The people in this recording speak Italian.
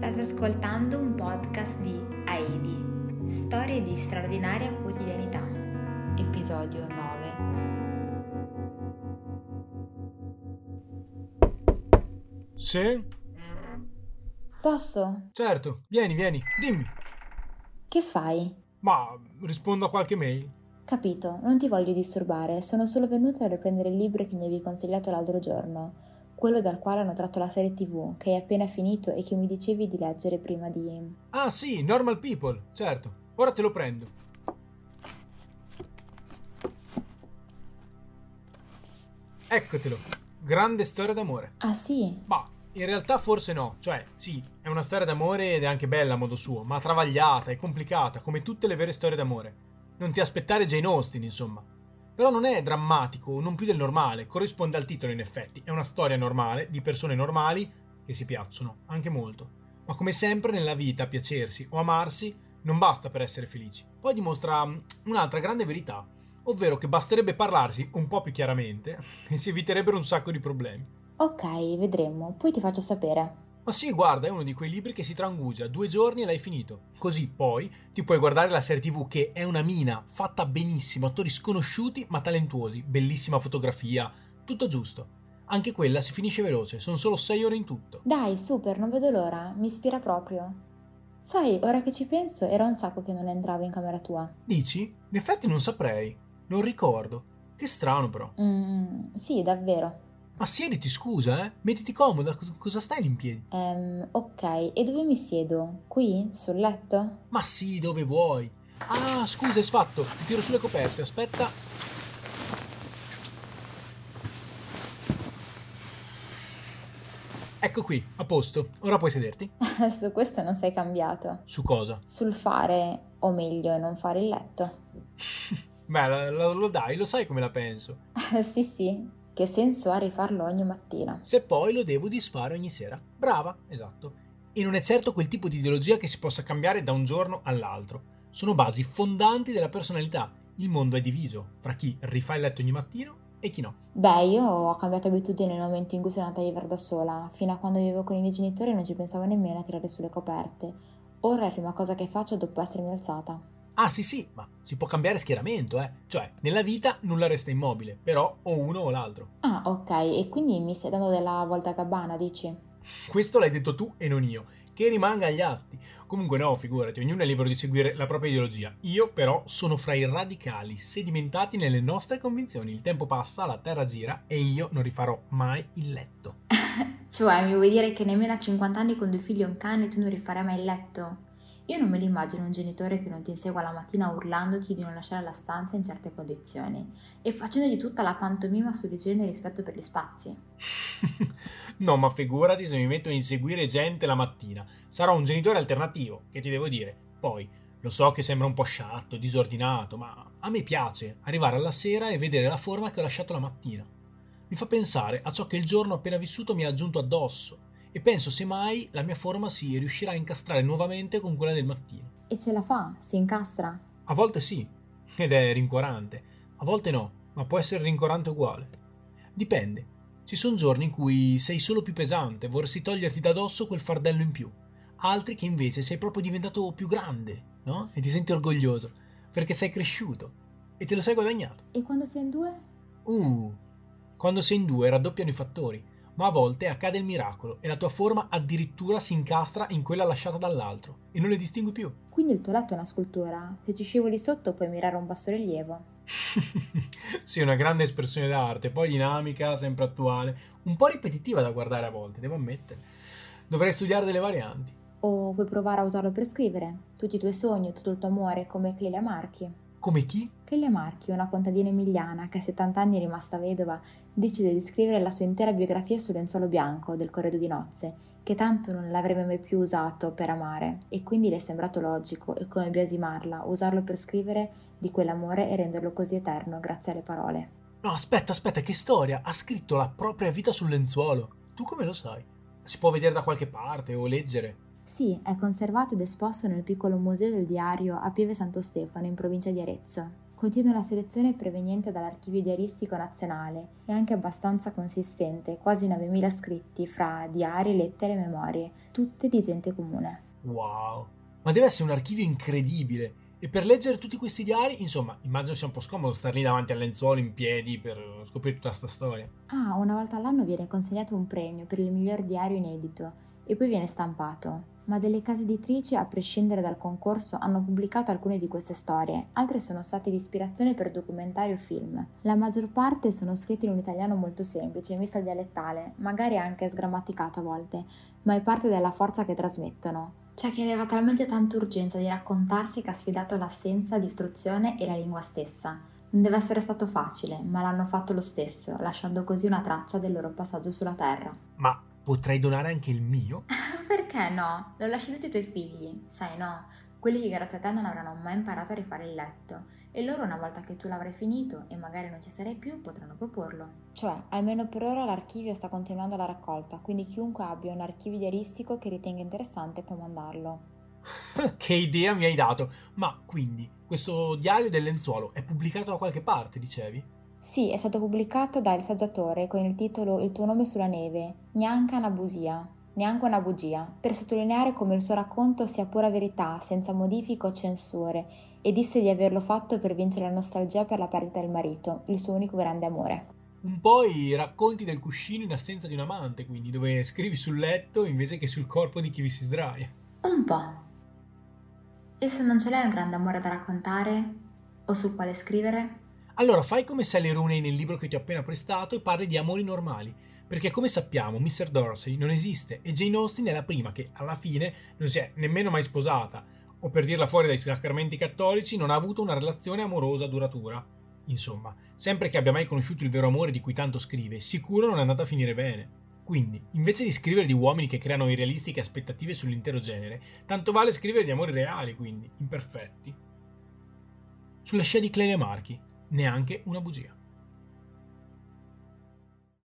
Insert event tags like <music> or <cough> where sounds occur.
State ascoltando un podcast di Aidi, storie di straordinaria quotidianità, episodio 9. Sì? Posso? Certo, vieni, vieni, dimmi. Che fai? Ma rispondo a qualche mail. Capito, non ti voglio disturbare, sono solo venuta a riprendere il libro che mi avevi consigliato l'altro giorno quello dal quale hanno tratto la serie tv, che hai appena finito e che mi dicevi di leggere prima di... Ah sì, Normal People, certo. Ora te lo prendo. Eccotelo. Grande storia d'amore. Ah sì? Ma in realtà forse no. Cioè, sì, è una storia d'amore ed è anche bella a modo suo, ma travagliata e complicata, come tutte le vere storie d'amore. Non ti aspettare Jane Austen, insomma. Però non è drammatico, non più del normale, corrisponde al titolo in effetti. È una storia normale, di persone normali, che si piacciono, anche molto. Ma come sempre nella vita, piacersi o amarsi non basta per essere felici. Poi dimostra mm, un'altra grande verità, ovvero che basterebbe parlarsi un po' più chiaramente <laughs> e si eviterebbero un sacco di problemi. Ok, vedremo, poi ti faccio sapere. Ma sì, guarda, è uno di quei libri che si trangugia, due giorni e l'hai finito. Così poi ti puoi guardare la serie TV che è una mina, fatta benissimo, attori sconosciuti ma talentuosi, bellissima fotografia, tutto giusto. Anche quella si finisce veloce, sono solo sei ore in tutto. Dai, super, non vedo l'ora, mi ispira proprio. Sai, ora che ci penso, era un sacco che non entravo in camera tua. Dici? In effetti non saprei, non ricordo. Che strano però. Mm, sì, davvero. Ma siediti, scusa, eh? Mettiti comoda, cosa stai lì in piedi? Ehm, ok, e dove mi siedo? Qui? Sul letto? Ma sì, dove vuoi. Ah, scusa, è sfatto. Ti tiro sulle coperte, aspetta. Ecco qui, a posto. Ora puoi sederti. <laughs> Su questo non sei cambiato. Su cosa? Sul fare, o meglio, non fare il letto. <laughs> Beh, lo, lo dai, lo sai come la penso. <laughs> sì, sì, che senso ha rifarlo ogni mattina? Se poi lo devo disfare ogni sera. Brava, esatto. E non è certo quel tipo di ideologia che si possa cambiare da un giorno all'altro. Sono basi fondanti della personalità. Il mondo è diviso fra chi rifà il letto ogni mattino e chi no. Beh, io ho cambiato abitudine nel momento in cui sono andata a vivere da sola. Fino a quando vivevo con i miei genitori non ci pensavo nemmeno a tirare sulle coperte. Ora è la prima cosa che faccio dopo essermi alzata. Ah sì sì, ma si può cambiare schieramento, eh. Cioè, nella vita nulla resta immobile, però o uno o l'altro. Ah, ok, e quindi mi stai dando della volta a gabbana, dici? Questo l'hai detto tu e non io. Che rimanga agli atti. Comunque no, figurati, ognuno è libero di seguire la propria ideologia. Io però sono fra i radicali, sedimentati nelle nostre convinzioni. Il tempo passa, la terra gira e io non rifarò mai il letto. <laughs> cioè, mi vuoi dire che nemmeno a 50 anni con due figli e un cane tu non rifarai mai il letto? Io non me lo immagino un genitore che non ti insegua la mattina urlandoti di non lasciare la stanza in certe condizioni e facendogli tutta la pantomima sull'igiene e rispetto per gli spazi. <laughs> no, ma figurati se mi metto a inseguire gente la mattina. Sarò un genitore alternativo, che ti devo dire. Poi, lo so che sembra un po' sciatto, disordinato, ma a me piace arrivare alla sera e vedere la forma che ho lasciato la mattina. Mi fa pensare a ciò che il giorno appena vissuto mi ha aggiunto addosso e penso se mai la mia forma si riuscirà a incastrare nuovamente con quella del mattino. E ce la fa? Si incastra? A volte sì, ed è rincuorante, a volte no, ma può essere rincuorante uguale. Dipende. Ci sono giorni in cui sei solo più pesante, vorresti toglierti da dosso quel fardello in più. Altri che invece sei proprio diventato più grande, no? E ti senti orgoglioso, perché sei cresciuto e te lo sei guadagnato. E quando sei in due? Uh, quando sei in due raddoppiano i fattori ma a volte accade il miracolo e la tua forma addirittura si incastra in quella lasciata dall'altro e non le distingui più. Quindi il tuo letto è una scultura? Se ci scivoli sotto puoi mirare un bassorilievo? <laughs> sì, una grande espressione d'arte, poi dinamica, sempre attuale, un po' ripetitiva da guardare a volte, devo ammettere. Dovrei studiare delle varianti. O puoi provare a usarlo per scrivere tutti i tuoi sogni, tutto il tuo amore, come Clelia Marchi. Come chi? Clelia Marchi, una contadina emiliana che a 70 anni è rimasta vedova, decide di scrivere la sua intera biografia sul lenzuolo bianco del corredo di nozze, che tanto non l'avrebbe mai più usato per amare, e quindi le è sembrato logico e come biasimarla, usarlo per scrivere di quell'amore e renderlo così eterno grazie alle parole. No, aspetta, aspetta, che storia! Ha scritto la propria vita sul lenzuolo. Tu come lo sai? Si può vedere da qualche parte o leggere? Sì, è conservato ed esposto nel piccolo museo del diario a Pieve Santo Stefano in provincia di Arezzo. Contiene una selezione proveniente dall'Archivio Diaristico Nazionale e anche abbastanza consistente, quasi 9000 scritti fra diari, lettere e memorie, tutte di gente comune. Wow! Ma deve essere un archivio incredibile! E per leggere tutti questi diari, insomma, immagino sia un po' scomodo star lì davanti al lenzuolo in piedi per scoprire tutta questa storia. Ah, una volta all'anno viene consegnato un premio per il miglior diario inedito e poi viene stampato. Ma delle case editrici, a prescindere dal concorso, hanno pubblicato alcune di queste storie, altre sono state di ispirazione per documentari o film. La maggior parte sono scritte in un italiano molto semplice, misto al dialettale, magari anche sgrammaticato a volte, ma è parte della forza che trasmettono. C'è chi aveva talmente tanta urgenza di raccontarsi che ha sfidato l'assenza di istruzione e la lingua stessa. Non deve essere stato facile, ma l'hanno fatto lo stesso, lasciando così una traccia del loro passaggio sulla Terra. Ma potrei donare anche il mio? <laughs> Perché no? Lo lasci tutti i tuoi figli, sai no? Quelli che grazie a te non avranno mai imparato a rifare il letto e loro una volta che tu l'avrai finito e magari non ci sarai più potranno proporlo. Cioè, almeno per ora l'archivio sta continuando la raccolta, quindi chiunque abbia un archivio diaristico che ritenga interessante può mandarlo. <laughs> che idea mi hai dato! Ma quindi, questo diario del lenzuolo è pubblicato da qualche parte, dicevi? Sì, è stato pubblicato da Il Saggiatore con il titolo Il tuo nome sulla neve, Neanche una bugia, neanche una bugia, per sottolineare come il suo racconto sia pura verità, senza modifiche o censure, e disse di averlo fatto per vincere la nostalgia per la perdita del marito, il suo unico grande amore. Un po' i racconti del cuscino in assenza di un amante, quindi, dove scrivi sul letto invece che sul corpo di chi vi si sdraia. Un po'. E se non ce l'hai un grande amore da raccontare? O sul quale scrivere? Allora fai come Sally Rooney nel libro che ti ho appena prestato e parli di amori normali. Perché come sappiamo, Mr. Dorsey non esiste e Jane Austen è la prima che, alla fine, non si è nemmeno mai sposata, o per dirla fuori dai sacramenti cattolici, non ha avuto una relazione amorosa duratura. Insomma, sempre che abbia mai conosciuto il vero amore di cui tanto scrive, sicuro non è andata a finire bene. Quindi, invece di scrivere di uomini che creano irrealistiche aspettative sull'intero genere, tanto vale scrivere di amori reali, quindi, imperfetti. Sulla scia di Clelia Marchi, neanche una bugia.